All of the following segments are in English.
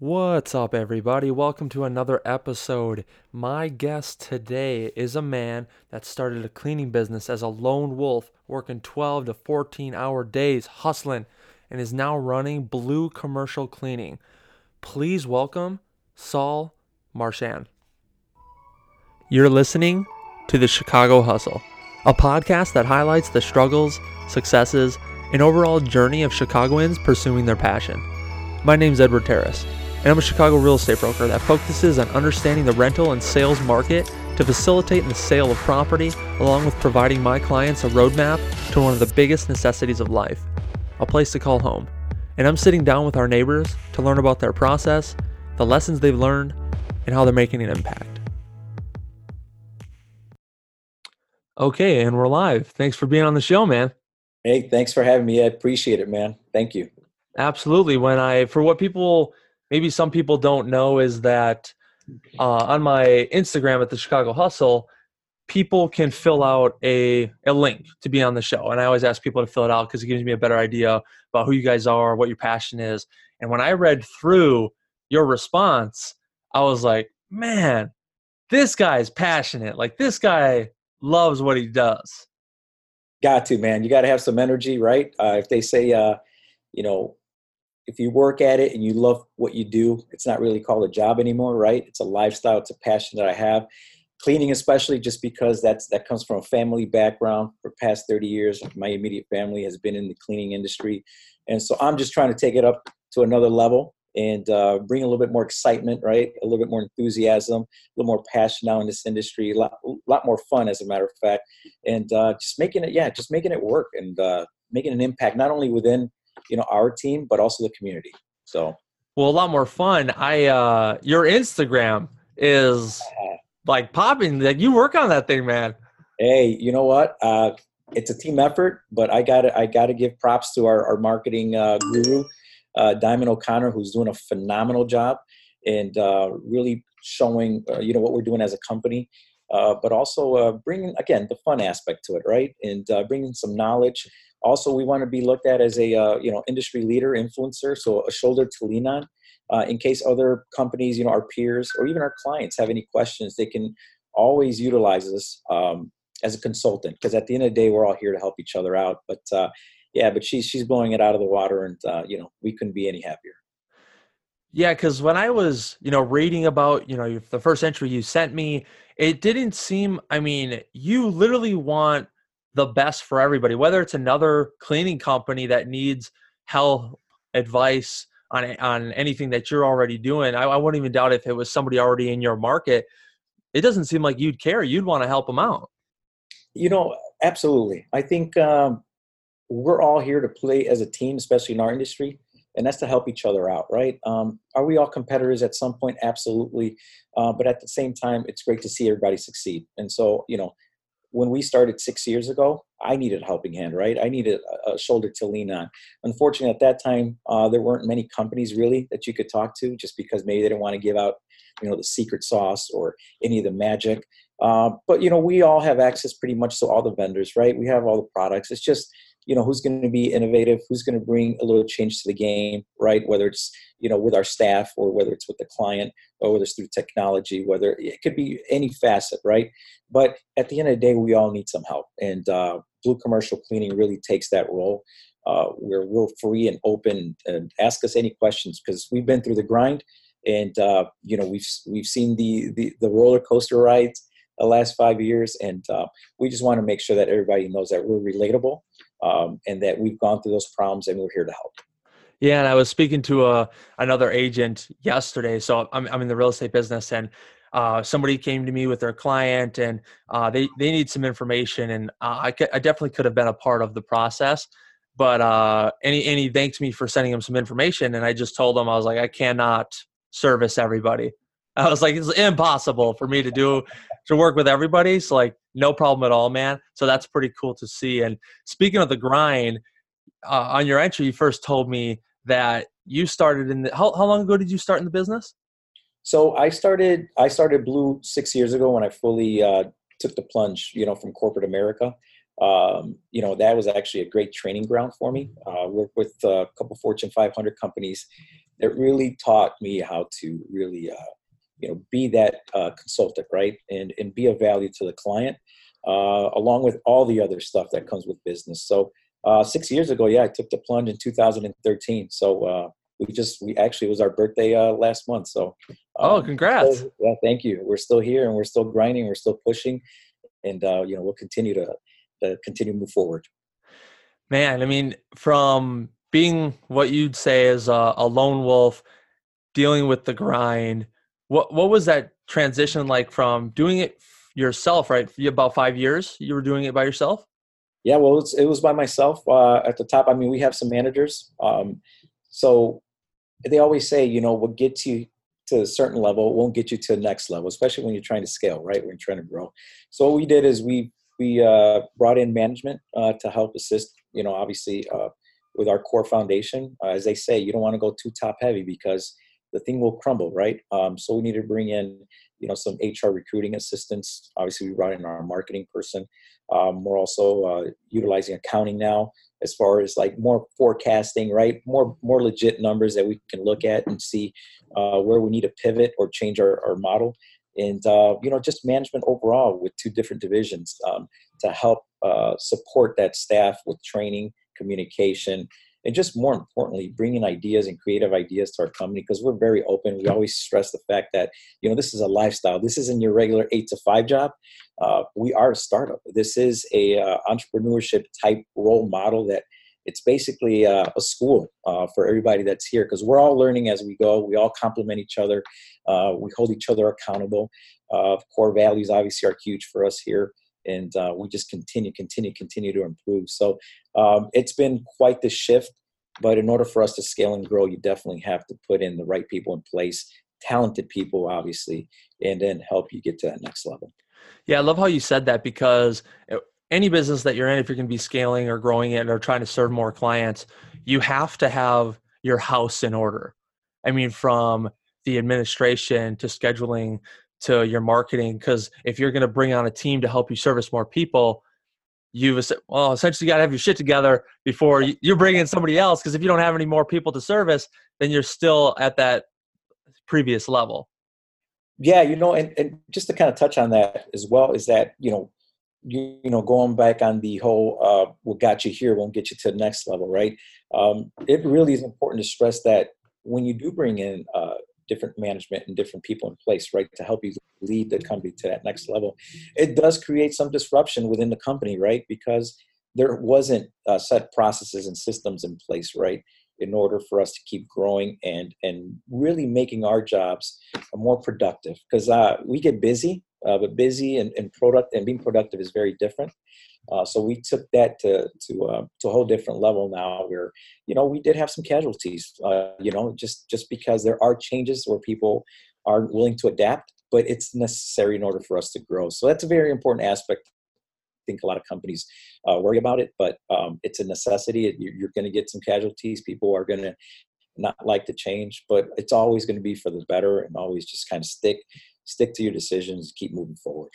What's up, everybody? Welcome to another episode. My guest today is a man that started a cleaning business as a lone wolf, working 12 to 14 hour days, hustling, and is now running Blu Commercial Cleaning. Please welcome Saul Marchan. You're listening to the Chicago Hustle, a podcast that highlights the struggles, successes, and overall journey of Chicagoans pursuing their passion. My name's Edward Terrace and I'm a Chicago real estate broker that focuses on understanding the rental and sales market to facilitate the sale of property, along with providing my clients a roadmap to one of the biggest necessities of life a place to call home. And I'm sitting down with our neighbors to learn about their process, the lessons they've learned, and how they're making an impact. Okay, and we're live. Thanks for being on the show, man. Hey, thanks for having me. I appreciate it, man. Thank you. Absolutely. When I, for what people maybe some people don't know is that uh, on my Instagram at the Chicago Hustle, people can fill out a, a link to be on the show. And I always ask people to fill it out because it gives me a better idea about who you guys are, what your passion is. And when I read through your response, I was like, man, this guy's passionate. Like this guy loves what he does. Got to, man. You got to have some energy, right? Uh, if they say, uh, you know, if you work at it and you love what you do, it's not really called a job anymore, right? It's a lifestyle, it's a passion that I have. Cleaning, especially, just because that's that comes from a family background. For past 30 years, my immediate family has been in the cleaning industry, and so I'm just trying to take it up to another level and uh, bring a little bit more excitement, right? A little bit more enthusiasm, a little more passion now in this industry, a lot, a lot more fun, as a matter of fact, and uh, just making it, yeah, just making it work and uh, making an impact not only within you know our team but also the community. So. Well a lot more fun. I uh your instagram is like popping. Like you work on that thing man. Hey you know what? Uh it's a team effort but i gotta i gotta give props to our, our marketing uh, guru uh, diamond o'connor who's doing a phenomenal job and uh, really showing uh, you know what we're doing as a company uh, but also uh, bringing again the fun aspect to it right? And uh, bringing some knowledge also, we want to be looked at as a uh, you know industry leader, influencer, so a shoulder to lean on. Uh, in case other companies, you know, our peers or even our clients have any questions, they can always utilize us um, as a consultant because at the end of the day, we're all here to help each other out. But uh, yeah, but she's she's blowing it out of the water, and uh, you know, we couldn't be any happier. Yeah, because when I was, you know, reading about, you know, the first entry you sent me, it didn't seem. I mean, you literally want the best for everybody, whether it's another cleaning company that needs help, advice on, on anything that you're already doing. I, I wouldn't even doubt if it was somebody already in your market. It doesn't seem like you'd care. You'd want to help them out. You know, absolutely. I think um, we're all here to play as a team, especially in our industry, and that's to help each other out, right? Um, are we all competitors at some point? Absolutely. Uh, but at the same time, it's great to see everybody succeed. And so, you know, when we started six years ago, I needed a helping hand, right? I needed a, shoulder to lean on. Unfortunately, at that time, uh, there weren't many companies really that you could talk to, just because maybe they didn't want to give out, you know, the secret sauce or any of the magic. Uh, but you know, we all have access pretty much to all the vendors, right? We have all the products. It's just you know who's going to be innovative who's going to bring a little change to the game right? Whether it's you know with our staff or whether it's with the client or whether it's through technology whether it could be any facet right? But at the end of the day we all need some help. And uh, blu commercial cleaning really takes that role uh, we're real free and open and ask us any questions because we've been through the grind. And uh, you know we've we've seen the, the the roller coaster rides the last five years. And uh, we just want to make sure that everybody knows that we're relatable um, and that we've gone through those problems and we're here to help. Yeah, and I was speaking to a uh, another agent yesterday. So I'm I'm in the real estate business, and uh, somebody came to me with their client, and uh, they they need some information, and uh, I I definitely could have been a part of the process, but uh, and he, and he thanked me for sending him some information, and I just told him I was like I cannot service everybody. I was like, it's impossible for me to do to work with everybody. So like, no problem at all, man. So that's pretty cool to see. And speaking of the grind, uh, on your entry, you first told me that you started in the. How, how long ago did you start in the business? So I started. I started Blu six years ago when I fully uh, took the plunge. You know, from corporate America. um, you know, that was actually a great training ground for me. Uh, worked with a couple Fortune 500 companies that really taught me how to really, uh, you know, be that uh, consultant, right, and and be of value to the client, uh, along with all the other stuff that comes with business. So uh, six years ago, yeah, I took the plunge in 2013. So uh, we just we actually it was our birthday last month. So oh, um, congrats! So, yeah, thank you. We're still here and we're still grinding. We're still pushing, and you know we'll continue to to continue to move forward. Man, I mean, from being what you'd say is a, a lone wolf, dealing with the grind, what what was that transition like from doing it yourself? Right, about five years, you were doing it by yourself. Yeah, well, it was by myself uh, at the top. I mean, we have some managers, um, so they always say, you know, what gets you to a certain level won't get you to the next level, especially when you're trying to scale, right? When you're trying to grow. So what we did is we we uh, brought in management uh, to help assist. You know, obviously uh, with our core foundation, uh, as they say, you don't want to go too top heavy because the thing will crumble, right? Um, so we need to bring in, you know, some HR recruiting assistance. Obviously, we brought in our marketing person. Um, we're also uh, utilizing accounting now as far as like more forecasting, right? More more legit numbers that we can look at and see uh, where we need to pivot or change our, our model and uh, you know just management overall with two different divisions um, to help uh, support that staff with training communication and just more importantly bringing ideas and creative ideas to our company because we're very open we always stress the fact that you know this is a lifestyle this isn't your regular eight to five job uh, we are a startup this is a uh, entrepreneurship type role model that it's basically uh, a school uh, for everybody that's here because we're all learning as we go. We all complement each other. Uh, we hold each other accountable. Uh, core values obviously are huge for us here, and uh, we just continue, continue, continue to improve. So um, it's been quite the shift. But in order for us to scale and grow, you definitely have to put in the right people in place, talented people, obviously, and then help you get to that next level. Yeah, I love how you said that because any business that you're in, if you're going to be scaling or growing it or trying to serve more clients, you have to have your house in order. I mean, from the administration to scheduling to your marketing, because if you're going to bring on a team to help you service more people, you've well essentially got to have your shit together before you bring in somebody else. Because if you don't have any more people to service, then you're still at that previous level. Yeah, you know, and, and just to kind of touch on that as well is that you know you, you know going back on the whole uh, what got you here won't get you to the next level right um, it really is important to stress that when you do bring in uh, different management and different people in place right to help you lead the company to that next level it does create some disruption within the company right because there wasn't uh, set processes and systems in place right in order for us to keep growing and and really making our jobs more productive because uh, we get busy uh, but busy and, and product and being productive is very different. Uh, so we took that to to uh, to a whole different level now, where you know we did have some casualties. Uh, you know, just just because there are changes where people aren't willing to adapt, but it's necessary in order for us to grow. So that's a very important aspect. I think a lot of companies uh, worry about it, but um, it's a necessity. You're, going to get some casualties. People are going to not like to change, but it's always going to be for the better, and always just kind of stick stick to your decisions, keep moving forward.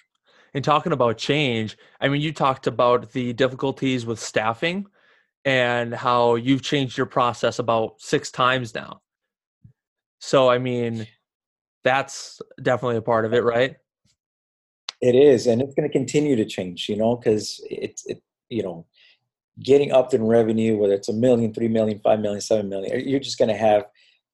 And talking about change, I mean, you talked about the difficulties with staffing and how you've changed your process about six times now. So, I mean, that's definitely a part of it, right? It is, and it's going to continue to change, you know, because it's, it, you know, getting up in revenue, whether it's a million, three million, five million, seven million, you're just going to have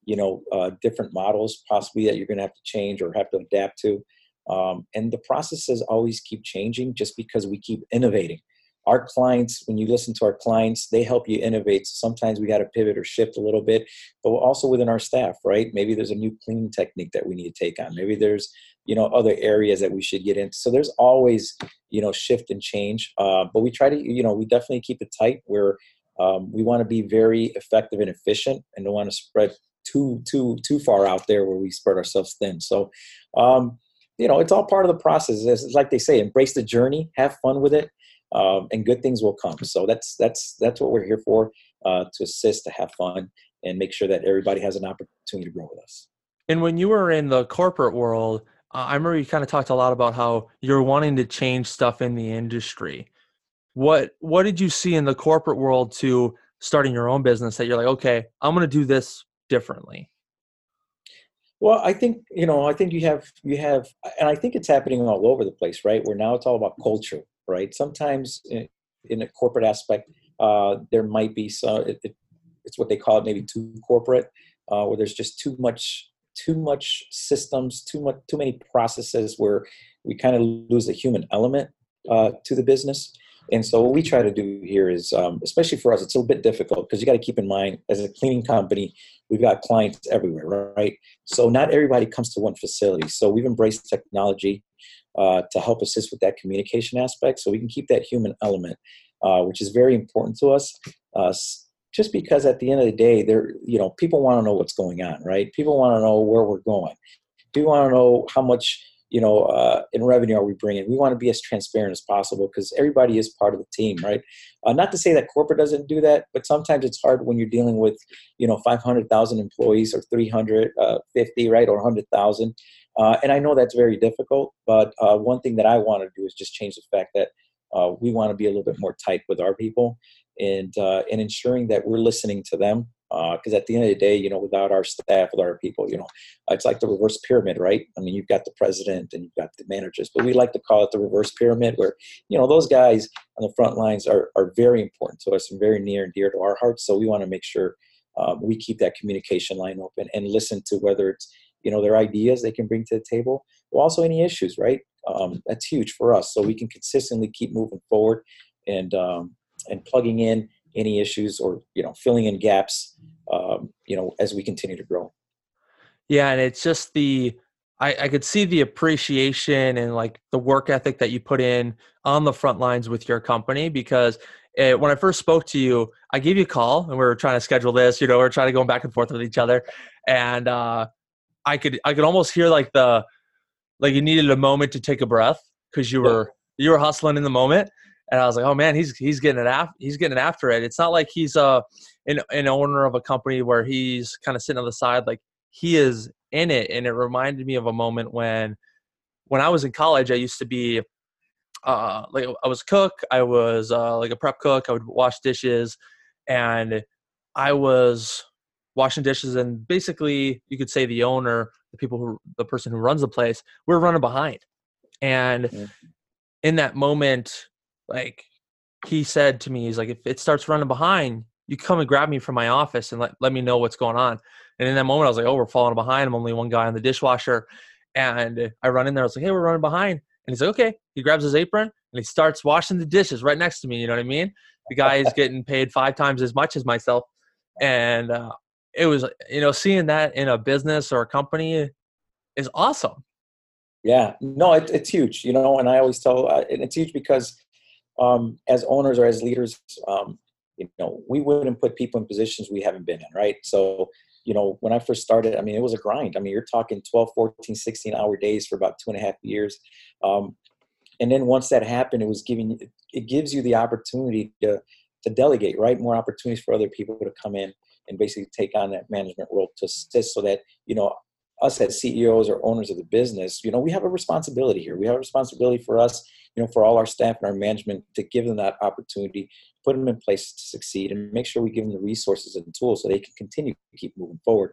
you know uh, different models possibly that you're going to have to change or have to adapt to um, and the processes always keep changing just because we keep innovating. Our clients when you listen to our clients they help you innovate. So sometimes we got to pivot or shift a little bit but also within our staff right? Maybe there's a new cleaning technique that we need to take on. Maybe there's you know other areas that we should get into so there's always you know shift and change uh, but we try to you know we definitely keep it tight where um, we want to be very effective and efficient and don't want to spread too too too far out there where we spread ourselves thin. So, um, you know, it's all part of the process. It's like they say, embrace the journey, have fun with it, um, and good things will come. So that's that's that's what we're here for uh, to assist, to have fun, and make sure that everybody has an opportunity to grow with us. And when you were in the corporate world, uh, I remember you kind of talked a lot about how you're wanting to change stuff in the industry. what what did you see in the corporate world to starting your own business that you're like, okay, I'm going to do this differently? Well, I think you know, I think you have you have, and I think it's happening all over the place, right? Where now it's all about culture, right? Sometimes in, in a corporate aspect, uh, there might be some. It, it, it's what they call it, maybe too corporate, uh, where there's just too much too much systems, too much too many processes, where we kind of lose the human element uh, to the business. And so what we try to do here is, um, especially for us, it's a little bit difficult because you got to keep in mind, as a cleaning company, we've got clients everywhere, right? So not everybody comes to one facility. So we've embraced technology uh, to help assist with that communication aspect, so we can keep that human element, uh, which is very important to us. Uh, just because at the end of the day, there, you know, people want to know what's going on, right? People want to know where we're going. People want to know how much you know, uh, in revenue are we bringing? We want to be as transparent as possible because everybody is part of the team, right? Uh, not to say that corporate doesn't do that, but sometimes it's hard when you're dealing with, you know, 500,000 employees or 350, uh, right, or 100,000. Uh, and I know that's very difficult, but uh, one thing that I want to do is just change the fact that uh, we want to be a little bit more tight with our people and and ensuring that we're listening to them because uh, at the end of the day, you know, without our staff, with our people, you know, it's like the reverse pyramid, right? I mean, you've got the president and you've got the managers, but we like to call it the reverse pyramid, where you know those guys on the front lines are are very important to us and very near and dear to our hearts. So we want to make sure um, we keep that communication line open and listen to whether it's you know their ideas they can bring to the table, or also any issues, right? Um, that's huge for us, so we can consistently keep moving forward and um, and plugging in any issues or you know filling in gaps um, you know as we continue to grow yeah and it's just the I, I could see the appreciation and like the work ethic that you put in on the front lines with your company because it, when I first spoke to you, I gave you a call and we were trying to schedule this. You know, we are trying to go back and forth with each other, and uh, I could I could almost hear like the like you needed a moment to take a breath because you were yeah. you were hustling in the moment, and I was like, oh man, he's he's getting it after he's getting after it. It's not like he's a uh, an, an owner of a company where he's kind of sitting on the side. Like he is in it, and it reminded me of a moment when when I was in college. I used to be uh, like I was a cook. I was uh, like a prep cook. I would wash dishes, and I was washing dishes. And basically, you could say the owner, the people who, the person who runs the place, we're running behind. And yeah. in that moment, like he said to me, he's like, if it starts running behind, you come and grab me from my office and let, let me know what's going on. And in that moment, I was like, oh, we're falling behind. I'm only one guy on the dishwasher. And I run in there. I was like, hey, we're running behind. And he's like, okay. He grabs his apron and he starts washing the dishes right next to me. You know what I mean? The guy is getting paid five times as much as myself. And uh, it was, you know, seeing that in a business or a company is awesome. Yeah, no, it, it's huge, you know, and I always tell, uh, it's huge because um, as owners or as leaders, um, you know, we wouldn't put people in positions we haven't been in, right? So, you know, when I first started, I mean, it was a grind. I mean, you're talking 12, 14, 16 hour days for about two and a half years. Um, and then once that happened, it was giving, it gives you the opportunity to, to delegate, right? More opportunities for other people to come in and basically take on that management role to assist so that, you know, us as CEOs or owners of the business, you know, we have a responsibility here. We have a responsibility for us you know, for all our staff and our management to give them that opportunity, put them in place to succeed, and make sure we give them the resources and tools so they can continue to keep moving forward.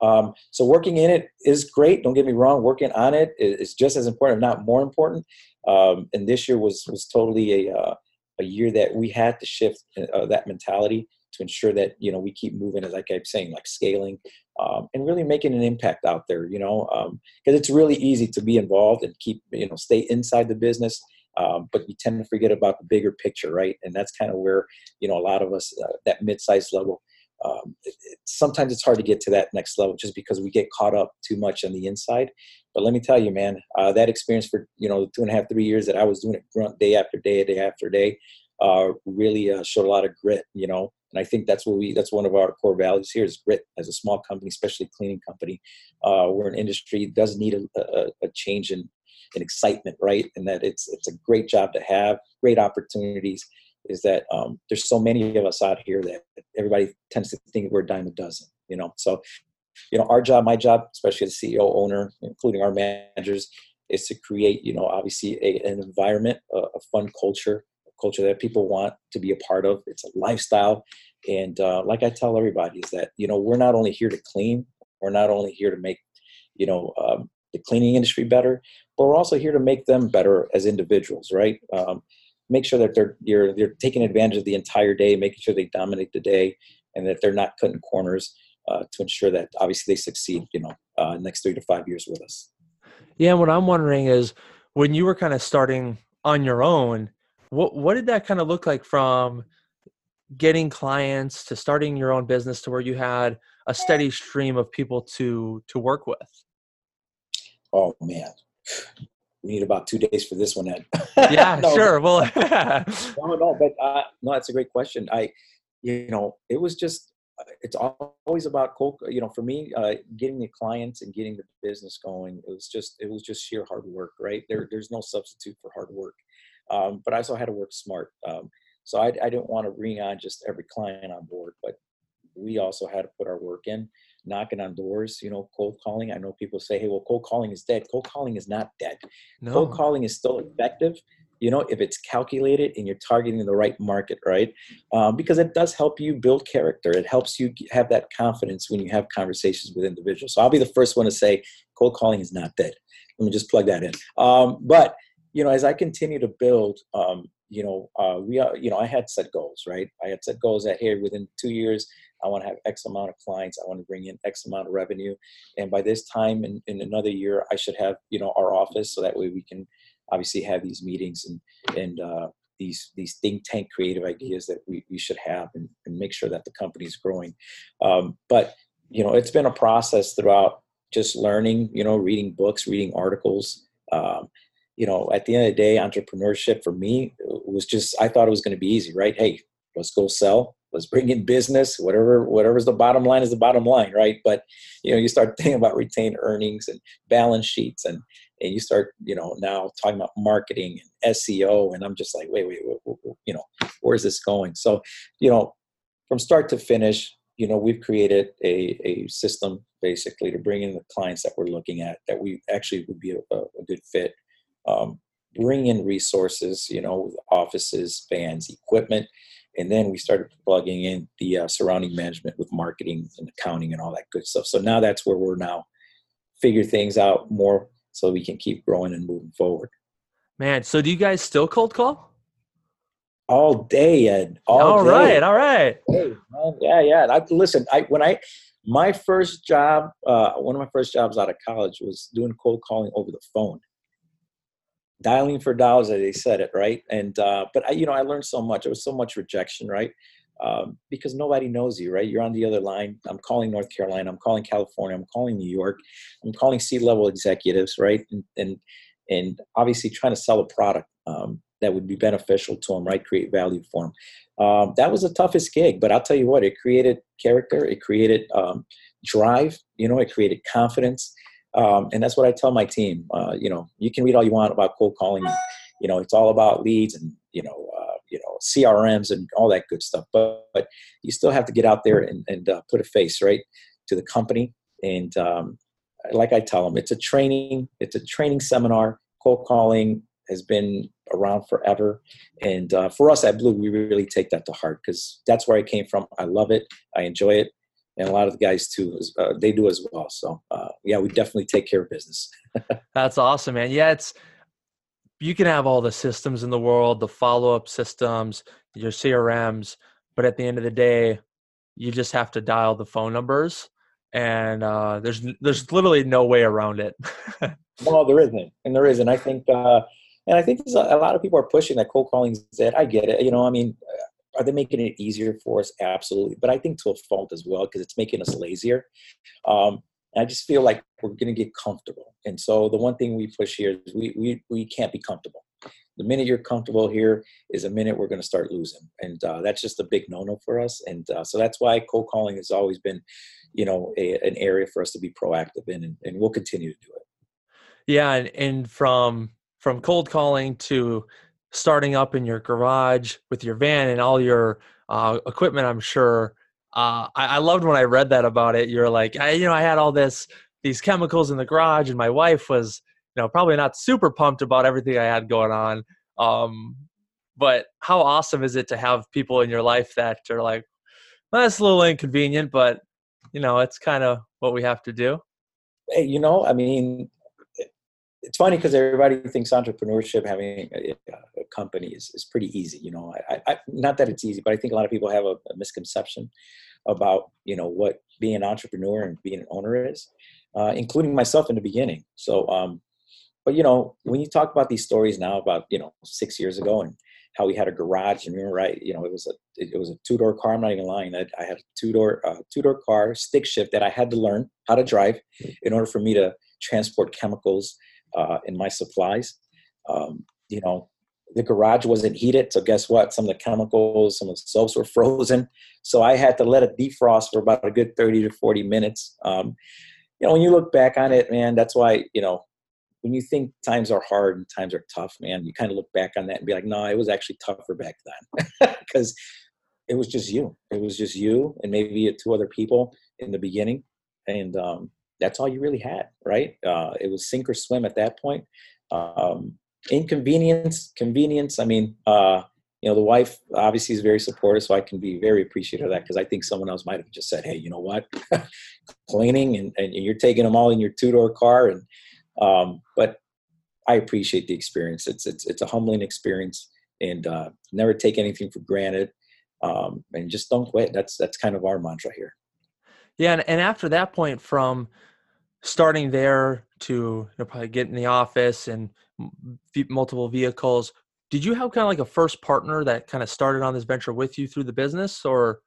Um, so working in it is great. Don't get me wrong. Working on it is just as important, if not more important. Um, and this year was was totally a uh, a year that we had to shift uh, that mentality to ensure that you know we keep moving, as I kept saying, like scaling um, and really making an impact out there. You know, because um, it's really easy to be involved and keep you know stay inside the business, um, but you tend to forget about the bigger picture, right? And that's kind of where you know a lot of us uh, that mid-sized level. Um, it, it, sometimes it's hard to get to that next level just because we get caught up too much on the inside. But let me tell you, man, uh, that experience for you know two and a half, three years that I was doing it grunt day after day, day after day, uh, really uh, showed a lot of grit. You know, and I think that's what we that's one of our core values here is grit. As a small company, especially cleaning company, uh, we're an industry that does need a, a, a change in, in excitement, right? And that it's it's a great job to have, great opportunities. Is that um, there's so many of us out here that everybody tends to think we're a dime a dozen, you know. So, you know, our job, my job, especially as CEO, owner, including our managers, is to create, you know, obviously a, an environment, a, a fun culture, culture that people want to be a part of. It's a lifestyle. And uh, like I tell everybody, is that, you know, we're not only here to clean, we're not only here to make, you know, um, the cleaning industry better, but we're also here to make them better as individuals, right? Um, make sure that they're you're they're taking advantage of the entire day, making sure they dominate the day, and that they're not cutting corners uh, to ensure that obviously they succeed. You know, uh, next three to five years with us. Yeah, and what I'm wondering is when you were kind of starting on your own, what what did that kind of look like from getting clients to starting your own business to where you had a steady stream of people to to work with? Oh man, we need about two days for this one, Ed. Yeah, no, sure. Well, no, no, but uh, no, that's a great question. I, you know, it was just uh, it's always about cold. You know, for me, uh, getting the clients and getting the business going, it was just it was just sheer hard work, right? There, there's no substitute for hard work. Um, but I also had to work smart. Um, so I, I didn't want to bring on just every client on board, but we also had to put our work in knocking on doors, you know, cold calling. I know people say, hey, well, cold calling is dead. Cold calling is not dead. No. Cold calling is still effective, you know, if it's calculated and you're targeting the right market, right? Um, because it does help you build character. It helps you have that confidence when you have conversations with individuals. So I'll be the first one to say cold calling is not dead. Let me just plug that in. Um, but, you know, as I continue to build, um, you know, uh, we are, you know, I had set goals, right? I had set goals that, hey, within two years, I want to have X amount of clients. I want to bring in X amount of revenue. And by this time in, in another year, I should have, you know, our office. So that way we can obviously have these meetings and, and, uh, these, these think tank creative ideas that we, we should have and, and make sure that the company is growing. Um, but, you know, it's been a process throughout just learning, you know, reading books, reading articles, um, you know, at the end of the day, entrepreneurship for me uh, was just, I thought it was going to be easy, right? Hey, let's go sell let's bring in business whatever whatever's the bottom line is the bottom line right? But you know you start thinking about retained earnings and balance sheets and and you start you know now talking about marketing and seo and i'm just like wait wait, wait, wait you know where's this going? So you know from start to finish you know we've created a, a system basically to bring in the clients that we're looking at that we actually would be a, a good fit um, bring in resources you know offices vans equipment and then we started plugging in the uh, surrounding management with marketing and accounting and all that good stuff. So now that's where we're now. Figure things out more so we can keep growing and moving forward. Man so do you guys still cold call? All day and all, all right, all right. Hey, yeah yeah. I, listen i when i my first job uh, one of my first jobs out of college was doing cold calling over the phone dialing for dollars as they said it right? And uh, but I, you know i learned so much. It was so much rejection right? Um, because nobody knows you right? You're on the other line. I'm calling north carolina. I'm calling california. I'm calling new york. I'm calling c-level executives right? And and, and obviously trying to sell a product um, that would be beneficial to them right? Create value for them um, that was the toughest gig but i'll tell you what it created character. It created um, drive. You know it created confidence um, and that's what I tell my team. Uh, you know, you can read all you want about cold calling. You know, it's all about leads and you know, uh, you know, CRMs and all that good stuff. But, but you still have to get out there and, and uh, put a face right to the company. And um, like I tell them, it's a training. It's a training seminar. Cold calling has been around forever, and uh, for us at Blu, we really take that to heart because that's where I came from. I love it. I enjoy it and a lot of the guys too uh, they do as well. So uh, yeah we definitely take care of business. That's awesome man. Yeah it's you can have all the systems in the world the follow-up systems your crms but at the end of the day you just have to dial the phone numbers and uh, there's there's literally no way around it. No there isn't and there isn't. I think uh, and i think a lot of people are pushing that cold calling is dead i get it. You know i mean are they making it easier for us? Absolutely. But I think to a fault as well because it's making us lazier. Um, I just feel like we're going to get comfortable. And so the one thing we push here is we, we, we can't be comfortable. The minute you're comfortable here is a minute we're going to start losing. And uh, that's just a big no-no for us. And uh, so that's why cold calling has always been, you know, a, an area for us to be proactive in, and, and we'll continue to do it. Yeah. And, and from, from cold calling to starting up in your garage with your van and all your uh, equipment, I'm sure. Uh, I, I, loved when I read that about it. You're like, I, you know, I had all this these chemicals in the garage, and my wife was, you know, probably not super pumped about everything I had going on. Um, but how awesome is it to have people in your life that are like, well, that's a little inconvenient, but you know, it's kind of what we have to do. Hey, you know, I mean, it's funny because everybody thinks entrepreneurship, having a, a, company, is, is pretty easy. You know, I, I, not that it's easy, but I think a lot of people have a, a misconception about you know what being an entrepreneur and being an owner is, uh, including myself in the beginning. So, um, but you know, when you talk about these stories now about you know six years ago and how we had a garage and remember right you know it was a it, was a two door car i'm not even lying i, I had a two door uh, two door car stick shift that i had to learn how to drive in order for me to transport chemicals uh, in my supplies. Um, you know the garage wasn't heated so guess what? Some of the chemicals some of the soaps were frozen. So i had to let it defrost for about a good 30 to 40 minutes. Um, you know when you look back on it man that's why you know when you think times are hard and times are tough, man, you kind of look back on that and be like, no, it was actually tougher back then. Because it was just you. It was just you and maybe two other people in the beginning, and um, that's all you really had, right? Uh, it was sink or swim at that point. Um, inconvenience, convenience. I mean, uh, you know, the wife obviously is very supportive, so I can be very appreciative of that because I think someone else might have just said, "Hey, you know what, cleaning and, and you're taking them all in your two door car and." Um, but I appreciate the experience. It's it's it's a humbling experience, and uh, never take anything for granted, um, and just don't quit. That's that's kind of our mantra here. Yeah, and, and after that point, from starting there to you know, probably get in the office and multiple vehicles, did you have kind of like a first partner that kind of started on this venture with you through the business, or?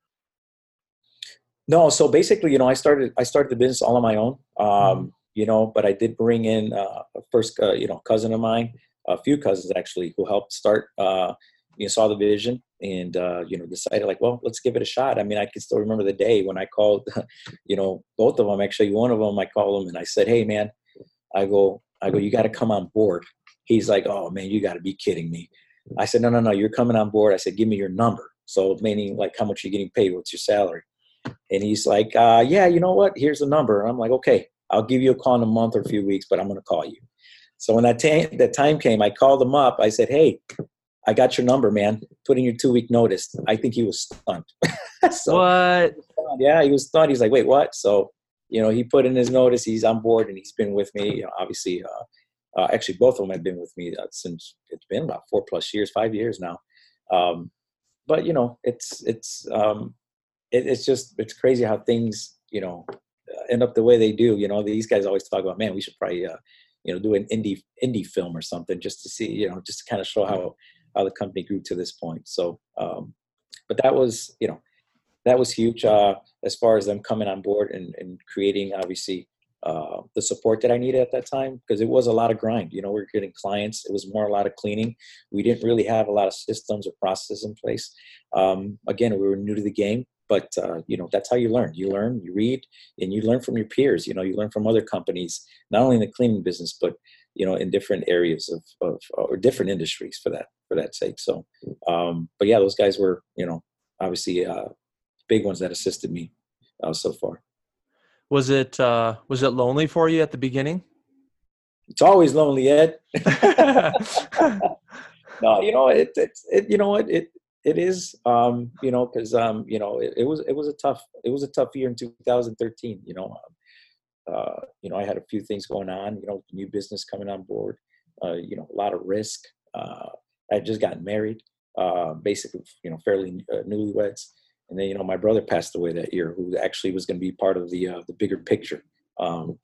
No, so basically, you know, I started I started the business all on my own. Um, mm-hmm you know, but I did bring in uh, a first, uh, you know, cousin of mine, a few cousins actually, who helped start, uh, you know, saw the vision and, uh, you know, decided like, well, let's give it a shot. I mean, I can still remember the day when I called, you know, both of them, actually, one of them, I called him and I said, Hey man, I go, I go, you got to come on board. He's like, Oh man, you got to be kidding me. I said, no, no, no, you're coming on board. I said, give me your number. So meaning like how much you're getting paid, what's your salary? And he's like, uh, yeah, you know what? Here's the number. And I'm like, okay. I'll give you a call in a month or a few weeks, but I'm going to call you. So when that, ta- that time came, I called him up. I said, hey, I got your number, man. Put in your two week notice. I think he was stunned. so, what? Yeah, he was stunned. He's like, wait, what? So, you know, he put in his notice. He's on board and he's been with me. You know, obviously, uh, uh, actually, both of them have been with me uh, since it's been about four plus years, five years now. Um, but you know, it's it's um, it, it's just it's crazy how things you know end up the way they do. You know, these guys always talk about, man, we should probably, uh, you know, do an indie indie film or something just to see, you know, just to kind of show how how the company grew to this point. So, um, but that was, you know, that was huge uh, as far as them coming on board and, and creating, obviously, uh, the support that I needed at that time because it was a lot of grind. You know, we are getting clients. It was more a lot of cleaning. We didn't really have a lot of systems or processes in place. Um, again, we were new to the game, but uh, you know that's how you learn you learn you read and you learn from your peers you know you learn from other companies not only in the cleaning business but you know in different areas of, of or different industries for that for that sake. So um, but yeah those guys were you know obviously uh, big ones that assisted me uh, so far. Was it uh, was it lonely for you at the beginning? It's always lonely ed. No you know it, it, it you know what? It it is um, you know because um, you know it, it, was it was a tough it was a tough year in 2013 you know um, uh, you know i had a few things going on you know new business coming on board uh, you know a lot of risk uh, i had just gotten married uh, basically you know fairly uh, newlyweds and then you know my brother passed away that year who actually was going to be part of the uh, the bigger picture um,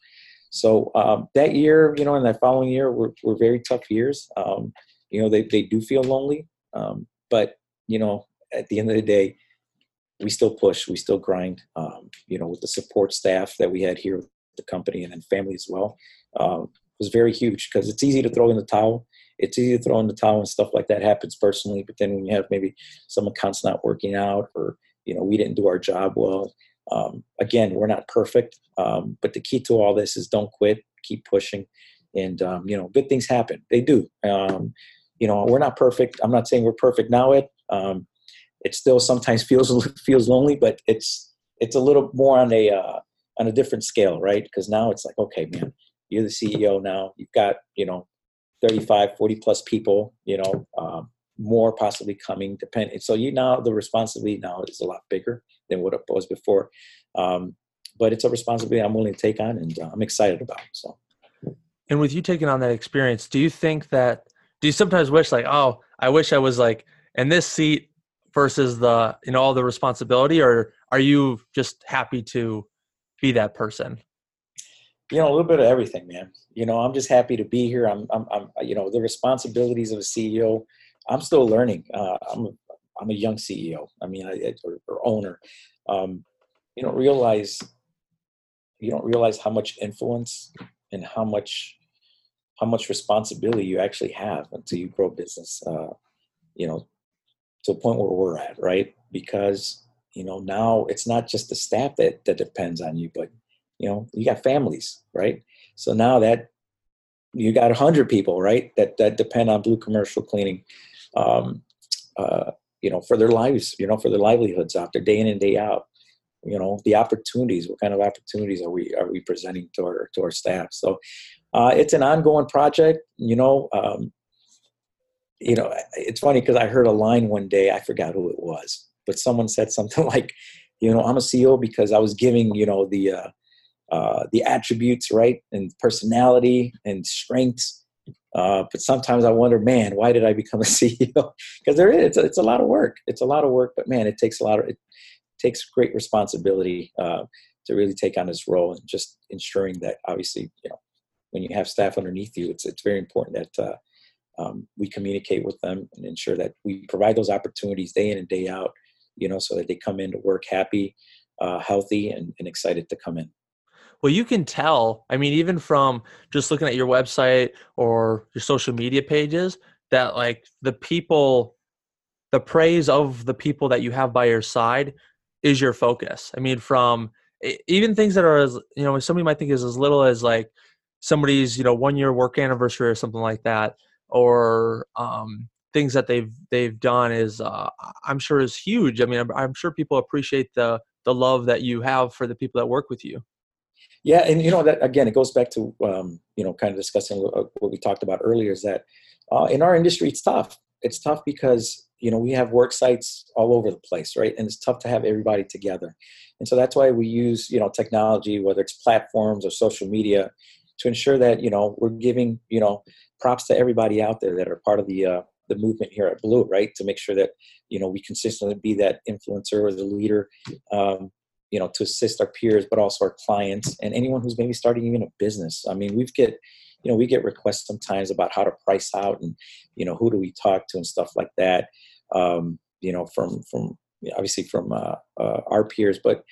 so um, that year you know and that following year were, were very tough years um, you know they, they do feel lonely um, but you know, at the end of the day, we still push, we still grind. Um, you know, with the support staff that we had here the company and then family as well, um, was very huge because it's easy to throw in the towel. It's easy to throw in the towel and stuff like that happens personally. But then when you have maybe some accounts not working out or you know we didn't do our job well, um, again we're not perfect. Um, but the key to all this is don't quit, keep pushing, and um, you know good things happen. They do. Um, you know we're not perfect. I'm not saying we're perfect now, Ed, um, it still sometimes feels feels lonely, but it's it's a little more on a uh, on a different scale, right? Because now it's like, okay, man, you're the CEO now. You've got you know 35, 40 plus people, you know, um, more possibly coming. Depending, so you now the responsibility now is a lot bigger than what it was before. Um, but it's a responsibility I'm willing to take on, and uh, I'm excited about. So. And with you taking on that experience, do you think that? Do you sometimes wish like, oh, I wish I was like in this seat versus the you know all the responsibility, or are you just happy to be that person? You know, a little bit of everything, man. You know, I'm just happy to be here. I'm, I'm, I'm you know, the responsibilities of a CEO. I'm still learning. Uh, I'm, a, I'm a young CEO. I mean, I, or, or owner. Um, you don't realize, you don't realize how much influence and how much, how much responsibility you actually have until you grow business. Uh, you know, to a point where we're at, right? Because you know now it's not just the staff that that depends on you, but you know you got families, right? So now that you got a hundred people, right? That that depend on Blu Commercial Cleaning, um, uh, you know, for their lives, you know, for their livelihoods out there, day in and day out. You know, the opportunities. What kind of opportunities are we are we presenting to our to our staff? So, uh, it's an ongoing project. You know, um, you know, it's funny because I heard a line one day, I forgot who it was, but someone said something like, you know, I'm a CEO because I was giving, you know, the, uh, uh, the attributes, right, and personality and strengths. Uh, but sometimes I wonder, man, why did I become a CEO? Because there is, it's a, it's a lot of work. It's a lot of work, but man, it takes a lot of, it takes great responsibility uh, to really take on this role and just ensuring that obviously, you know, when you have staff underneath you, it's it's very important that uh, um, we communicate with them and ensure that we provide those opportunities day in and day out, you know, so that they come in to work happy, uh, healthy, and, and excited to come in. Well, you can tell, I mean, even from just looking at your website or your social media pages, that like the people, the praise of the people that you have by your side is your focus. I mean, from even things that are as, you know, somebody might think is as little as like somebody's, you know, one year work anniversary or something like that or um, things that they've they've done is uh, I'm sure is huge. I mean, I'm, I'm, sure people appreciate the the love that you have for the people that work with you. Yeah, and you know that again, it goes back to um, you know kind of discussing what we talked about earlier is that uh, in our industry it's tough. It's tough because you know we have work sites all over the place, right? And it's tough to have everybody together, and so that's why we use you know technology, whether it's platforms or social media, to ensure that you know we're giving you know props to everybody out there that are part of the uh, the movement here at Blu, right? To make sure that you know we consistently be that influencer or the leader, um, you know, to assist our peers, but also our clients and anyone who's maybe starting even a business. I mean, we've get you know we get requests sometimes about how to price out and you know who do we talk to and stuff like that. Um, you know, from from obviously from uh, uh, our peers, but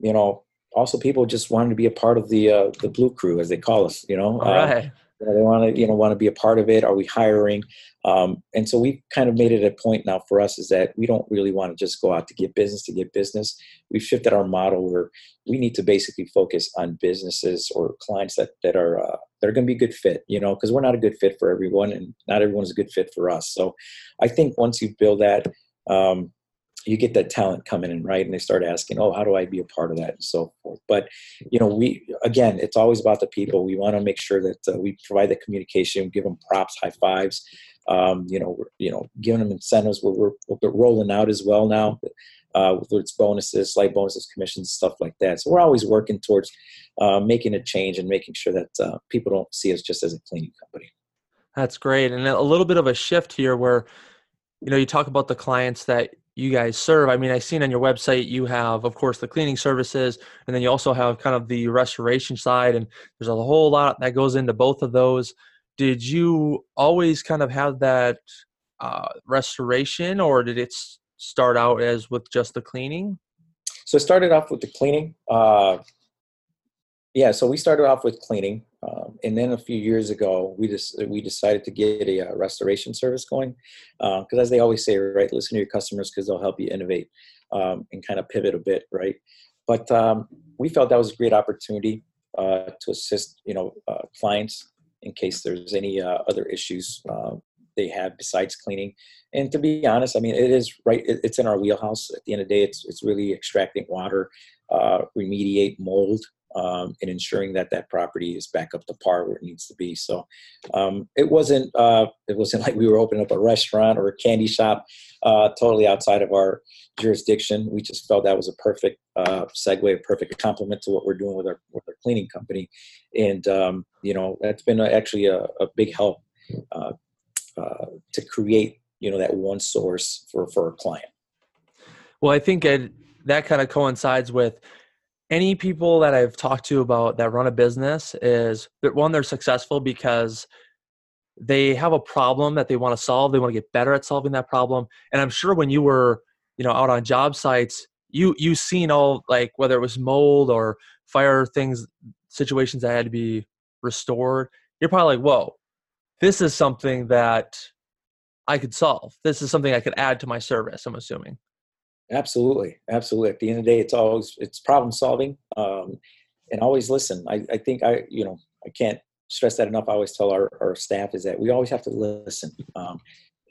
you know also people just wanting to be a part of the uh, the blue crew as they call us you know All right. They want to, you know, want to be a part of it. Are we hiring? Um, and so we kind of made it a point now for us is that we don't really want to just go out to get business to get business. We've shifted our model where we need to basically focus on businesses or clients that that are uh, that are going to be a good fit. You know, because we're not a good fit for everyone, and not everyone's a good fit for us. So I think once you build that. Um, you get that talent coming in right? And they start asking oh how do i be a part of that? and so forth. But you know we again it's always about the people. We want to make sure that uh, we provide the communication give them props high fives um, you know you know giving them incentives. We're, we're, rolling out as well now uh, whether it's bonuses slight bonuses commissions stuff like that. So we're always working towards uh, making a change and making sure that uh, people don't see us just as a cleaning company. That's great. And a little bit of a shift here where you know you talk about the clients that you guys serve. I mean, I've seen on your website you have, of course, the cleaning services, and then you also have kind of the restoration side, and there's a whole lot that goes into both of those. Did you always kind of have that uh, restoration, or did it start out as with just the cleaning? So it started off with the cleaning. Uh, yeah, so we started off with cleaning, um, and then a few years ago, we just we decided to get a uh, restoration service going, because uh, as they always say, right, listen to your customers because they'll help you innovate um, and kind of pivot a bit, right? But um, we felt that was a great opportunity uh, to assist, you know, uh, clients in case there's any uh, other issues um, they have besides cleaning. And to be honest, I mean, it is right. It, it's in our wheelhouse. At the end of the day, it's it's really extracting water, uh, remediate mold um, and ensuring that that property is back up to par where it needs to be. So um, it wasn't uh, it wasn't like we were opening up a restaurant or a candy shop uh, totally outside of our jurisdiction. We just felt that was a perfect uh, segue, a perfect complement to what we're doing with our with our cleaning company, and um, you know that's been actually a, a big help uh, uh, to create you know that one source for for a client. Well, I think it, that kind of coincides with any people that I've talked to about that run a business is that one they're successful because they have a problem that they want to solve they want to get better at solving that problem and i'm sure when you were you know out on job sites you you seen all like whether it was mold or fire things situations that had to be restored you're probably like whoa this is something that i could solve. This is something i could add to my service i'm assuming Absolutely, absolutely. At the end of the day, it's always it's problem solving, um, and always listen. I, I think I you know I can't stress that enough. I always tell our, our staff is that we always have to listen um,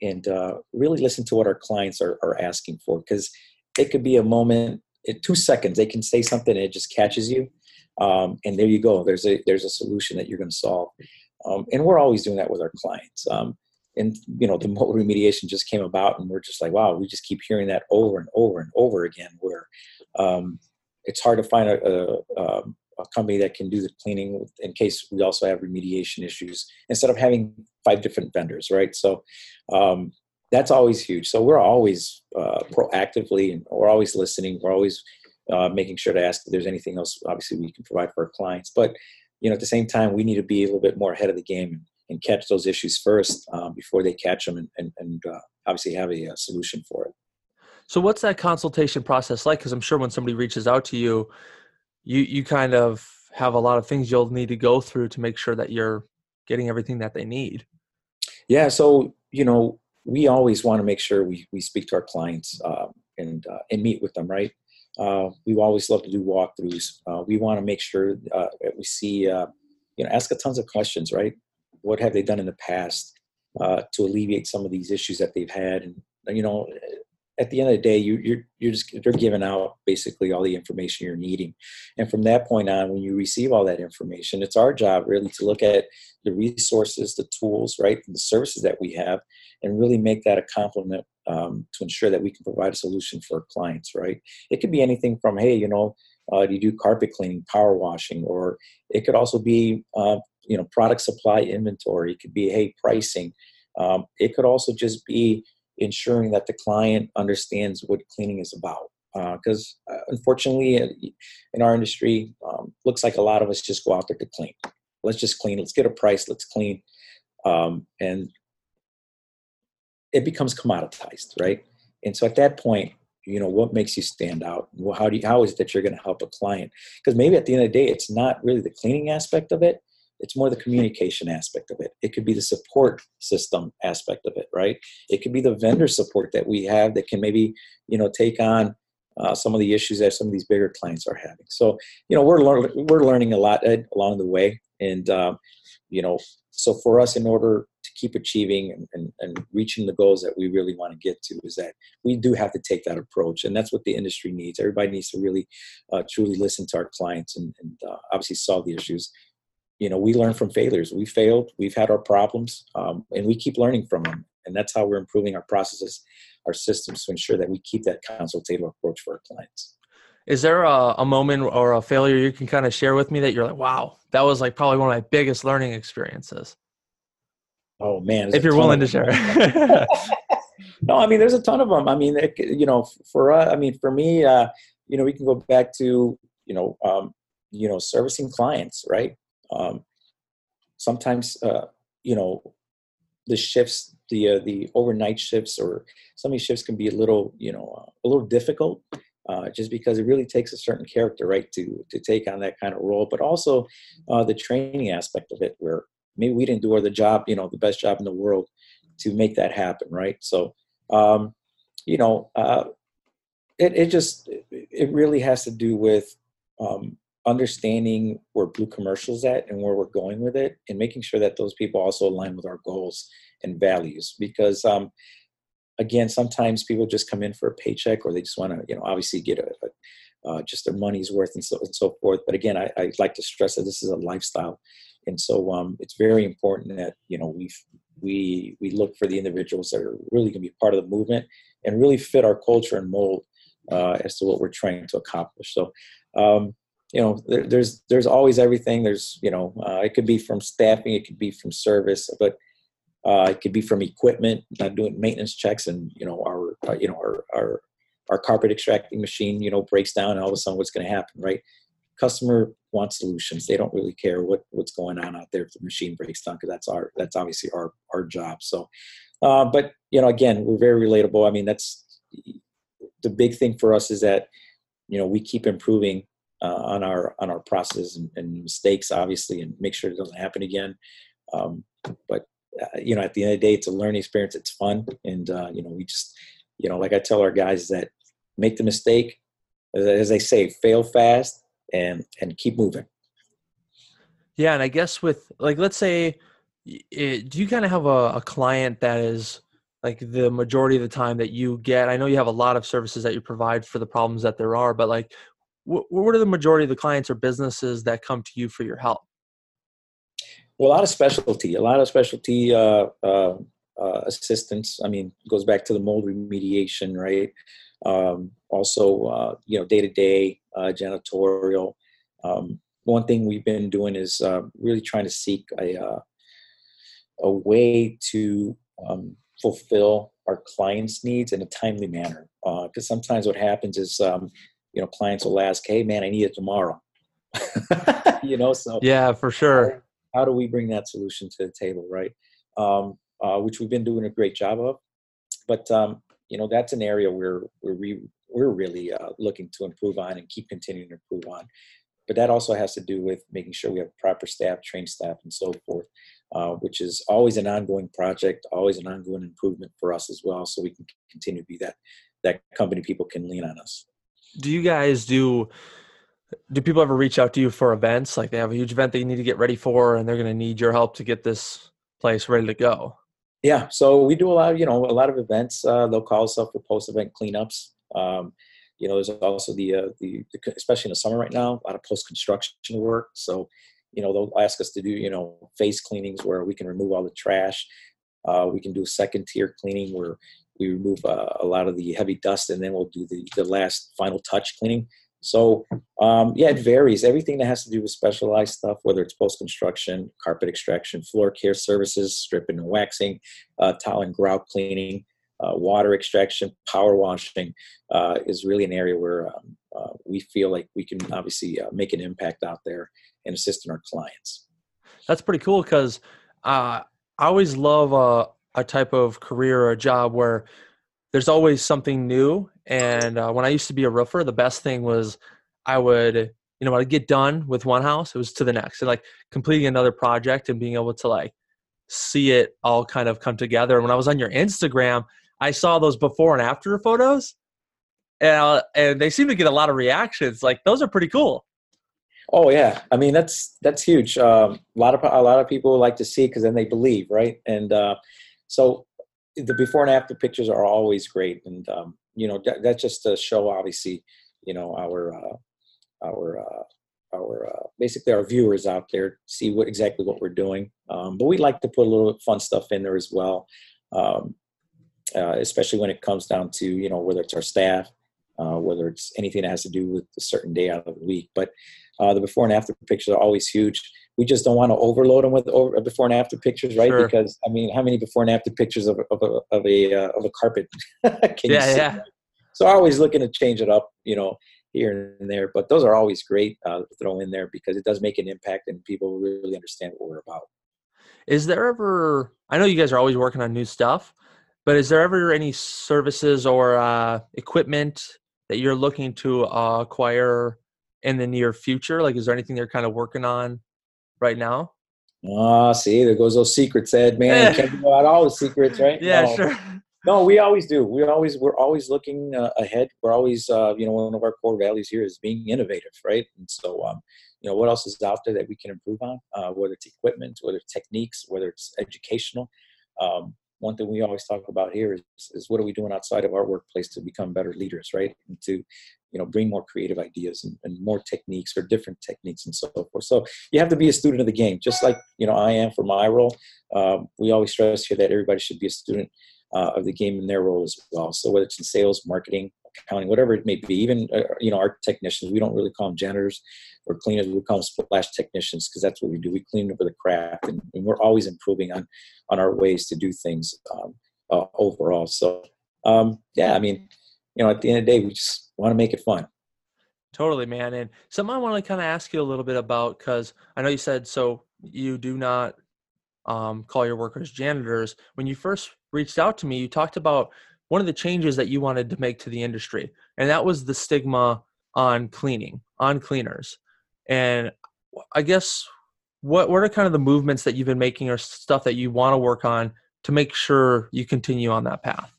and uh, really listen to what our clients are, are asking for because it could be a moment in two seconds they can say something and it just catches you, um, and there you go. There's a there's a solution that you're going to solve, um, and we're always doing that with our clients. And you know the remediation just came about and we're just like wow we just keep hearing that over and over and over again where um, it's hard to find a, a, um, a, company that can do the cleaning in case we also have remediation issues instead of having five different vendors right? So um, that's always huge. So we're always uh, proactively and we're always listening. We're always uh, making sure to ask if there's anything else obviously we can provide for our clients. But you know at the same time we need to be a little bit more ahead of the game and catch those issues first um, before they catch them and, and, and uh, obviously have a, a, solution for it. So what's that consultation process like? Because I'm sure when somebody reaches out to you, you you kind of have a lot of things you'll need to go through to make sure that you're getting everything that they need. Yeah, so you know we always want to make sure we, we speak to our clients um, and uh, and meet with them, right? Uh, we always love to do walkthroughs. Uh, we want to make sure uh, that we see, uh, you know, ask a tons of questions, right? What have they done in the past uh, to alleviate some of these issues that they've had? And you know at the end of the day you, you're you're just they're giving out basically all the information you're needing. And from that point on when you receive all that information it's our job really to look at the resources the tools right the services that we have and really make that a complement um, to ensure that we can provide a solution for clients right? It could be anything from hey you know uh, do you do carpet cleaning power washing or it could also be uh, you know product supply inventory it could be hey pricing. Um, it could also just be ensuring that the client understands what cleaning is about because uh, uh, unfortunately uh, in our industry um, looks like a lot of us just go out there to clean. Let's just clean let's get a price let's clean um, and it becomes commoditized right? And so at that point you know what makes you stand out? Well, how do you, how is it that you're going to help a client? Because maybe at the end of the day it's not really the cleaning aspect of it it's more the communication aspect of it. It could be the support system aspect of it, right? It could be the vendor support that we have that can maybe, you know, take on uh, some of the issues that some of these bigger clients are having. So, you know, we're lear- we're learning a lot Ed, along the way, and um, you know, so for us, in order to keep achieving and, and, and reaching the goals that we really want to get to, is that we do have to take that approach, and that's what the industry needs. Everybody needs to really, uh, truly listen to our clients and, and uh, obviously solve the issues you know we learn from failures. We failed we've had our problems um, and we keep learning from them. And that's how we're improving our processes our systems to ensure that we keep that consultative approach for our clients. Is there a, a moment or a failure you can kind of share with me that you're like wow that was like probably one of my biggest learning experiences oh man if you're willing to share. No i mean there's a ton of them i mean it, you know for uh, i mean for me uh, you know we can go back to you know um, you know servicing clients right um, sometimes, uh, you know, the shifts, the uh, the overnight shifts, or some of these shifts can be a little, you know, uh, a little difficult, uh, just because it really takes a certain character, right, to to take on that kind of role. But also uh, the training aspect of it, where maybe we didn't do the job, you know, the best job in the world to make that happen, right? So, um, you know, uh, it it just it really has to do with um, understanding where Blu Commercial's at and where we're going with it and making sure that those people also align with our goals and values because um, again sometimes people just come in for a paycheck or they just want to you know obviously get a, uh, just their money's worth and so and so forth. But again, I, I like to stress that this is a lifestyle, and so um, it's very important that you know we we we look for the individuals that are really going to be part of the movement and really fit our culture and mold uh, as to what we're trying to accomplish. So. Um, you know, there, there's there's always everything. There's you know, uh, it could be from staffing, it could be from service, but uh, it could be from equipment, not doing maintenance checks, and you know, our uh, you know our our our carpet extracting machine, you know, breaks down, and all of a sudden, what's going to happen, right? Customer wants solutions. They don't really care what what's going on out there if the machine breaks down, because that's our that's obviously our our job. So, uh, but you know, again, we're very relatable. I mean, that's the big thing for us is that you know we keep improving uh, on our on our processes and, and, mistakes, obviously, and make sure it doesn't happen again. Um, but uh, you know, at the end of the day, it's a learning experience. It's fun, and uh, you know, we just you know, like I tell our guys that make the mistake, as they say, fail fast and and keep moving. Yeah, and I guess with like, let's say, it, do you kind of have a, a client that is like the majority of the time that you get? I know you have a lot of services that you provide for the problems that there are, but like, what, what are the majority of the clients or businesses that come to you for your help? Well, a lot of specialty, a lot of specialty uh, uh, uh, assistance. I mean, goes back to the mold remediation, right? Um, also, uh, you know, day to day janitorial. Um, one thing we've been doing is uh, really trying to seek a uh, a way to um, fulfill our clients' needs in a timely manner. Because sometimes what happens is, um, you know, clients will ask, "Hey, man, I need it tomorrow." you know, so yeah, for sure. How, how, do we bring that solution to the table, right? Um, uh, which we've been doing a great job of. But um, you know that's an area where we're we, we're really uh, looking to improve on and keep continuing to improve on. But that also has to do with making sure we have proper staff, trained staff, and so forth, uh, which is always an ongoing project, always an ongoing improvement for us as well, so we can continue to be that that company people can lean on us. Do you guys do? Do people ever reach out to you for events? Like they have a huge event they need to get ready for, and they're going to need your help to get this place ready to go? Yeah, so we do a lot of you know a lot of events. Uh, they'll call us up for post event cleanups. Um, you know, there's also the, uh, the, especially in the summer right now, a lot of post construction work. So, you know, they'll ask us to do you know face cleanings where we can remove all the trash. Uh, we can do second tier cleaning where we remove uh, a lot of the heavy dust, and then we'll do the the last final touch cleaning. So um, yeah, it varies. Everything that has to do with specialized stuff, whether it's post construction, carpet extraction, floor care services, stripping and waxing, uh, tile and grout cleaning, uh, water extraction, power washing, uh, is really an area where um, uh, we feel like we can obviously uh, make an impact out there and assist in our clients. That's pretty cool because uh, I always love a, type of career or a job where there's always something new. And uh, when I used to be a roofer, the best thing was I would, you know, I'd get done with one house, it was to the next. And like completing another project and being able to like see it all kind of come together. And when I was on your Instagram, I saw those before and after photos. And, uh, and they seem to get a lot of reactions. Like those are pretty cool. Oh yeah, I mean that's that's huge. Um, a lot of a lot of people like to see because then they believe, right? And uh, so the before and after pictures are always great, and um, you know that, that's just to show obviously, you know our uh, our uh, our uh, basically our viewers out there see what exactly what we're doing. Um, but we like to put a little fun stuff in there as well, um, uh, especially when it comes down to you know whether it's our staff, uh, whether it's anything that has to do with a certain day out of the week. But uh, the before and after pictures are always huge we just don't want to overload them with over, before and after pictures, right? Sure. Because I mean, how many before and after pictures of, of a of a, uh, of a carpet can yeah? Yeah. So always looking to change it up, you know, here and there. But those are always great uh, to throw in there because it does make an impact and people really understand what we're about. Is there ever? I know you guys are always working on new stuff, but is there ever any services or uh, equipment that you're looking to uh, acquire in the near future? Like, is there anything they're kind of working on right now? Ah, see, there goes those secrets, Ed. Man, can't give out all the secrets, right? Yeah, no. sure. No, we always do. We always we're always looking uh, ahead. We're always, uh, you know, one of our core values here is being innovative, right? And so, um, you know, what else is out there that we can improve on? Uh, whether it's equipment, whether it's techniques, whether it's educational. Um, one thing we always talk about here is, is what are we doing outside of our workplace to become better leaders, right? And to you know bring more creative ideas and, and, more techniques or different techniques and so forth. So you have to be a student of the game just like you know i am for my role. Um, we always stress here that everybody should be a student uh, of the game in their role as well. So whether it's in sales marketing accounting whatever it may be even uh, you know our technicians we don't really call them janitors or cleaners. We call them splash technicians because that's what we do. We clean over the craft and, and, we're always improving on on our ways to do things um, uh, overall. So um, yeah i mean you know at the end of the day we just want to make it fun. Totally, man. And something I want to kind of ask you a little bit about because I know you said so you do not um, call your workers janitors. When you first reached out to me, you talked about one of the changes that you wanted to make to the industry, and that was the stigma on cleaning, on cleaners. And I guess what what are kind of the movements that you've been making or stuff that you want to work on to make sure you continue on that path?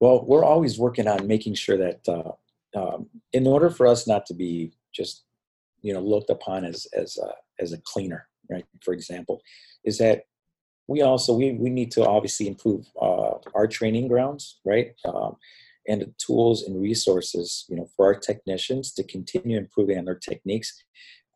Well, we're always working on making sure that uh, um, in order for us not to be just you know looked upon as as a, as a cleaner, right? For example, is that we also we we need to obviously improve uh, our training grounds, right? Um, and the tools and resources, you know, for our technicians to continue improving on their techniques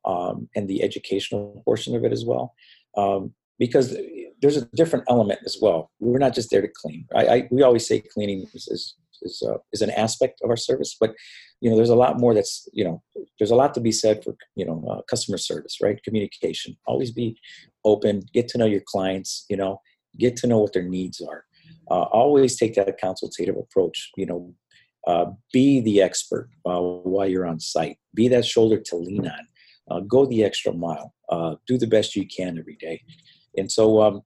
um, and the educational portion of it as well. Um, because there's a different element as well. We're not just there to clean. I, I we always say cleaning is is is, uh, is, an aspect of our service, but you know there's a lot more that's you know there's a lot to be said for you know uh, customer service, right? Communication. Always be open. Get to know your clients. You know, get to know what their needs are. Uh, always take that consultative approach. You know, uh, be the expert uh, while you're on site. Be that shoulder to lean on. Uh, go the extra mile. do the best you can every day. And so um,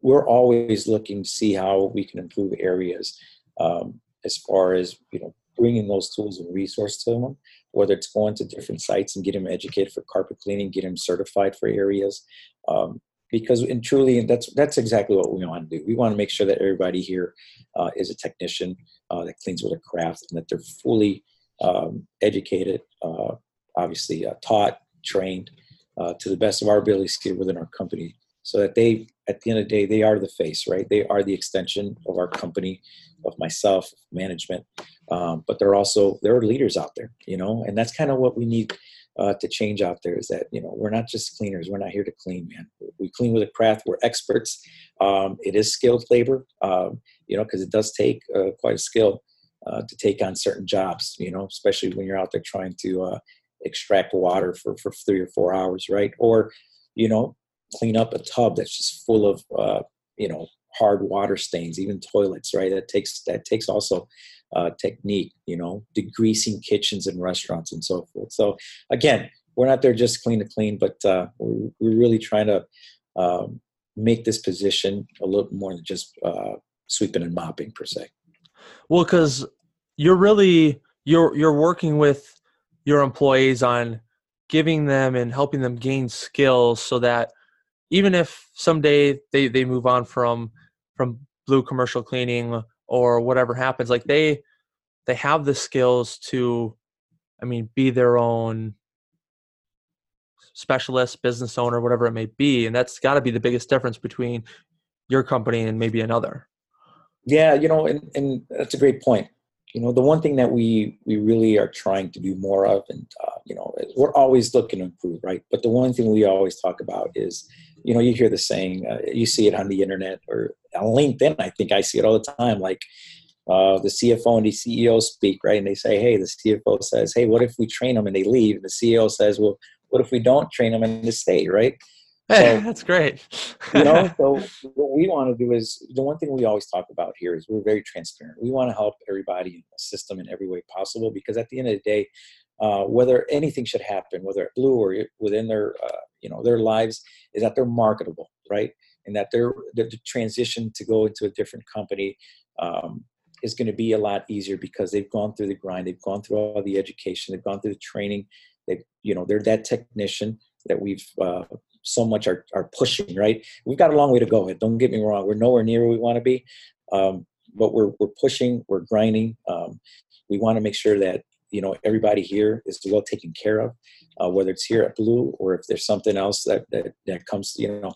we're always looking to see how we can improve areas um, as far as you know bringing those tools and resources to them whether it's going to different sites and get them educated for carpet cleaning get them certified for areas um, because and truly that's that's exactly what we want to do. We want to make sure that everybody here uh, is a technician uh, that cleans with a craft and that they're fully um, educated uh, obviously uh, taught trained uh, to the best of our abilities within our company so that they at the end of the day they are the face right? They are the extension of our company of myself management. Um, but they're also there are leaders out there you know? And that's kind of what we need uh, to change out there is that you know we're not just cleaners. We're not here to clean man. We clean with a craft. We're experts. Um, it is skilled labor um, you know because it does take uh, quite a skill uh, to take on certain jobs you know? Especially when you're out there trying to uh, extract water for, for three or four hours right? Or you know clean up a tub that's just full of uh, you know hard water stains, even toilets, right? That takes that takes also uh, technique, you know, degreasing kitchens and restaurants and so forth. So again, we're not there just clean to clean, but uh, we're, we're really trying to um, make this position a little more than just uh, sweeping and mopping per se. Well, because you're really you're you're working with your employees on giving them and helping them gain skills so that even if someday they they move on from from Blu Commercial Cleaning or whatever happens like they they have the skills to i mean be their own specialist business owner whatever it may be and that's got to be the biggest difference between your company and maybe another. Yeah you know and, and that's a great point. You know the one thing that we we really are trying to do more of and uh, you know we're always looking to improve right? But the one thing we always talk about is you know you hear the saying uh, you see it on the internet or on linkedin i think i see it all the time like uh, the cfo and the ceo speak right and they say hey the cfo says hey what if we train them and they leave and the ceo says well what if we don't train them and they stay right Hey, so, that's great. you know, so what we want to do is the one thing we always talk about here is we're very transparent. We want to help everybody assist them in every way possible because at the end of the day, uh, whether anything should happen, whether at Blu or within their, uh, you know, their lives, is that they're marketable, right? And that they're the transition to go into a different company um, is going to be a lot easier because they've gone through the grind, they've gone through all the education, they've gone through the training, they, you know, they're that technician that we've uh, so much are, are pushing, right? We've got a long way to go. Don't get me wrong. We're nowhere near where we want to be. Um, but we're, we're pushing, we're grinding. Um, we want to make sure that, you know, everybody here is well taken care of, uh, whether it's here at Blu or if there's something else that, that, that comes, you know,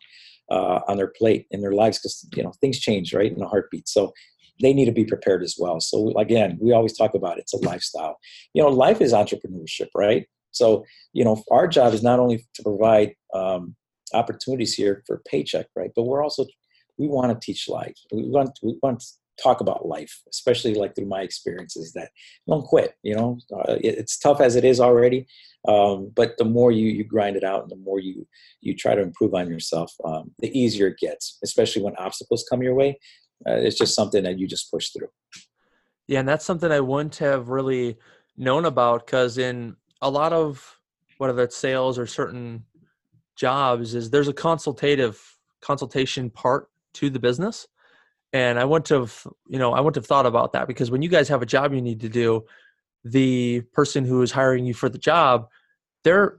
uh, on their plate in their lives because, you know, things change, right, in a heartbeat. So they need to be prepared as well. So again, we always talk about it, it's a lifestyle. You know, life is entrepreneurship, right? So you know, our job is not only to provide um, opportunities here for paycheck, right? But we're also we want to teach life. We want we want talk about life, especially like through my experiences. That don't quit. You know, uh, it, it's tough as it is already, um, but the more you you grind it out, and the more you you try to improve on yourself, um, the easier it gets. Especially when obstacles come your way, uh, it's just something that you just push through. Yeah, and that's something I wouldn't have really known about because in a lot of whether it's sales or certain jobs is there's a consultative consultation part to the business and i wouldn't have you know i wouldn't have thought about that because when you guys have a job you need to do the person who is hiring you for the job they're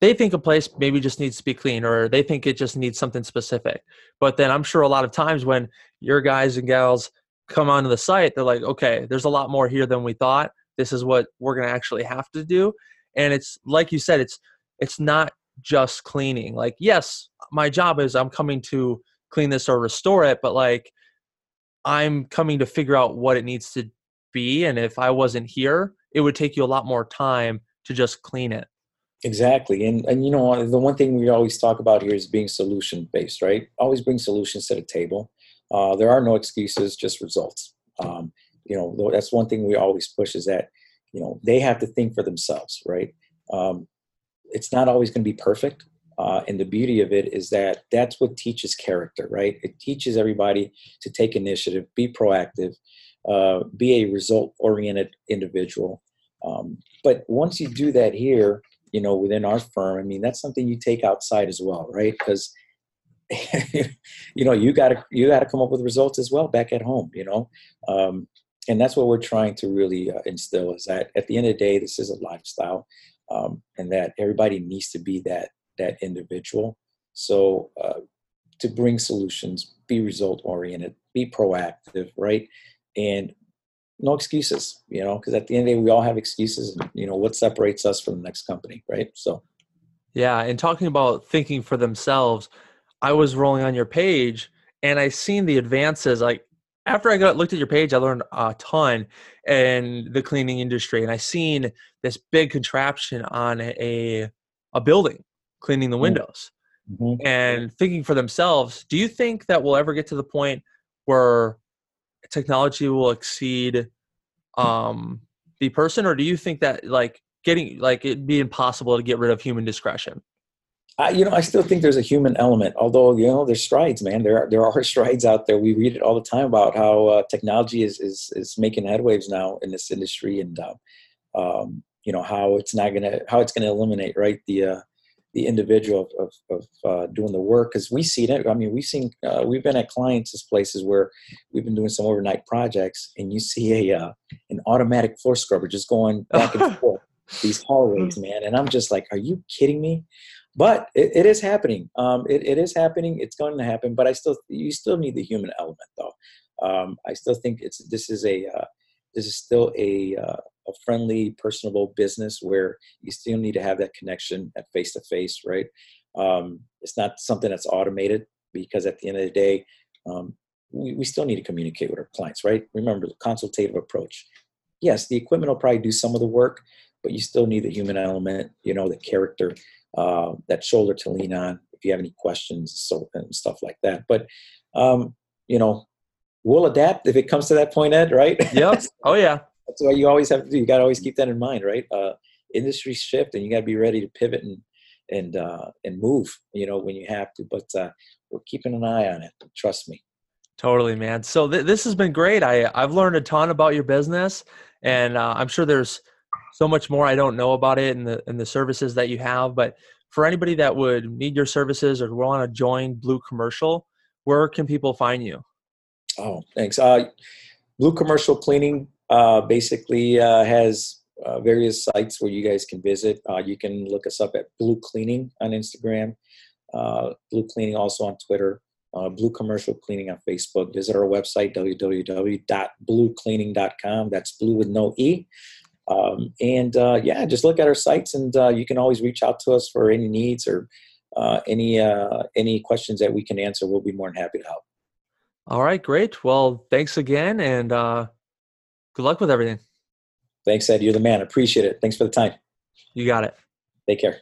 they think a place maybe just needs to be clean or they think it just needs something specific. But then i'm sure a lot of times when your guys and gals come onto the site they're like okay there's a lot more here than we thought. This is what we're going to actually have to do. And it's like you said it's it's not just cleaning. Like yes my job is i'm coming to clean this or restore it but like i'm coming to figure out what it needs to be and if i wasn't here it would take you a lot more time to just clean it. Exactly and and you know the one thing we always talk about here is being solution based right? Always bring solutions to the table. Uh, there are no excuses just results. Um, you know that's one thing we always push is that you know they have to think for themselves right? Um, it's not always going to be perfect uh, and the beauty of it is that that's what teaches character, right? It teaches everybody to take initiative, be proactive, uh, be a result oriented individual. Um, but once you do that here, you know, within our firm, I mean, that's something you take outside as well, right? Because you know you got to you got to come up with results as well back at home you know um, and that's what we're trying to really uh, instill is that at the end of the day this is a lifestyle um, and that everybody needs to be that that individual. So uh, to bring solutions, be result oriented, be proactive, right? And no excuses, you know, because at the end of the day, we all have excuses. And, you know, what separates us from the next company, right? So, yeah. And talking about thinking for themselves, I was rolling on your page and I seen the advances. Like after I got looked at your page, I learned a ton in the cleaning industry, and I seen this big contraption on a a building cleaning the mm. windows mm-hmm. and thinking for themselves do you think that we'll ever get to the point where technology will exceed um, the person or do you think that like getting like it'd be impossible to get rid of human discretion I, you know, I still think there's a human element. Although you know, there's strides, man. There are there are strides out there. We read it all the time about how uh, technology is is is making headwaves now in this industry, and uh, um, you know how it's not gonna how it's gonna eliminate right the uh, the individual of, of, of uh, doing the work because we see it. I mean, we've seen uh, we've been at clients' places where we've been doing some overnight projects, and you see a uh, an automatic floor scrubber just going back and forth these hallways, man. And I'm just like, are you kidding me? But it, it is happening. Um, it, it is happening. It's going to happen. But I still you still need the human element, though. Um, I still think it's this is a uh, this is still a uh, a friendly, personable business where you still need to have that connection at face to face, right? Um, it's not something that's automated because at the end of the day, um, we, we still need to communicate with our clients, right? Remember the consultative approach. Yes, the equipment will probably do some of the work, but you still need the human element, you know, the character, uh, that shoulder to lean on if you have any questions so and stuff like that. But um, you know, we'll adapt if it comes to that point, Ed, right? Yep. Oh yeah that's what you always have to do. You got to always keep that in mind, right? Uh, industry shift, and you got to be ready to pivot and and uh, and move. You know when you have to, but uh, we're keeping an eye on it. Trust me. Totally, man. So th- this has been great. I I've learned a ton about your business, and uh, I'm sure there's so much more I don't know about it and the and the services that you have. But for anybody that would need your services or want to join Blu Commercial, where can people find you? Oh, thanks. Uh, Blu Commercial Cleaning uh, basically uh, has uh, various sites where you guys can visit. Uh, you can look us up at Blu Cleaning on Instagram, uh, Blu Cleaning also on Twitter, uh, Blu Commercial Cleaning on Facebook. Visit our website, www.blucleaning.com. That's blu with no E. Um, and yeah, just look at our sites and you can always reach out to us for any needs or any, any questions that we can answer. We'll be more than happy to help. All right, great. Well, thanks again, and uh, good luck with everything. Thanks, Ed. You're the man. Appreciate it. Thanks for the time. You got it. Take care.